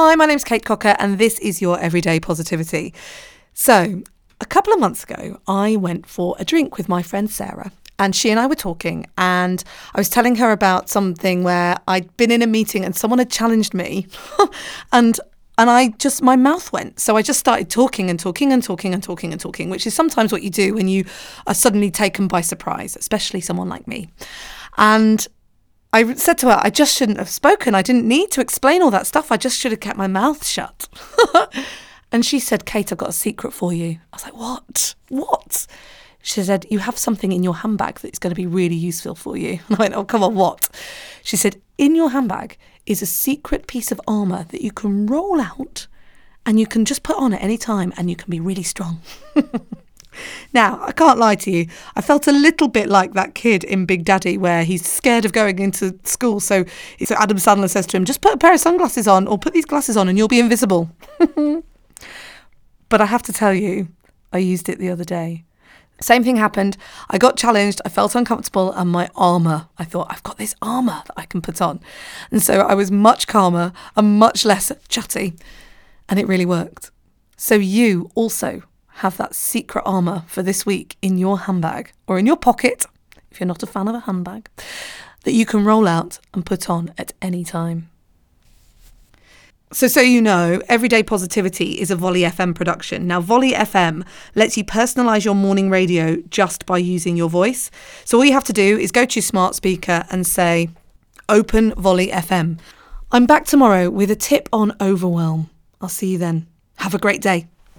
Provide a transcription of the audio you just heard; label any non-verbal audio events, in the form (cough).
Hi, my name's Kate Cocker, and this is your Everyday Positivity. So, a couple of months ago, I went for a drink with my friend Sarah, and she and I were talking, and I was telling her about something where I'd been in a meeting and someone had challenged me, (laughs) and and I just my mouth went. So I just started talking and talking and talking and talking and talking, which is sometimes what you do when you are suddenly taken by surprise, especially someone like me. And I said to her, I just shouldn't have spoken. I didn't need to explain all that stuff. I just should have kept my mouth shut. (laughs) and she said, Kate, I've got a secret for you. I was like, What? What? She said, You have something in your handbag that's going to be really useful for you. (laughs) And I went, Oh, come on, what? She said, In your handbag is a secret piece of armour that you can roll out and you can just put on at any time and you can be really strong. (laughs) Now, I can't lie to you, I felt a little bit like that kid in Big Daddy where he's scared of going into school. So, so Adam Sandler says to him, just put a pair of sunglasses on or put these glasses on and you'll be invisible. (laughs) but I have to tell you, I used it the other day. Same thing happened. I got challenged. I felt uncomfortable, and my armor. I thought, I've got this armor that I can put on. And so I was much calmer and much less chatty, and it really worked. So you also have that secret armour for this week in your handbag or in your pocket, if you're not a fan of a handbag, that you can roll out and put on at any time. So, so you know, Everyday Positivity is a Volley FM production. Now, Volley FM lets you personalise your morning radio just by using your voice. So, all you have to do is go to your smart speaker and say, Open Volley FM. I'm back tomorrow with a tip on overwhelm. I'll see you then. Have a great day.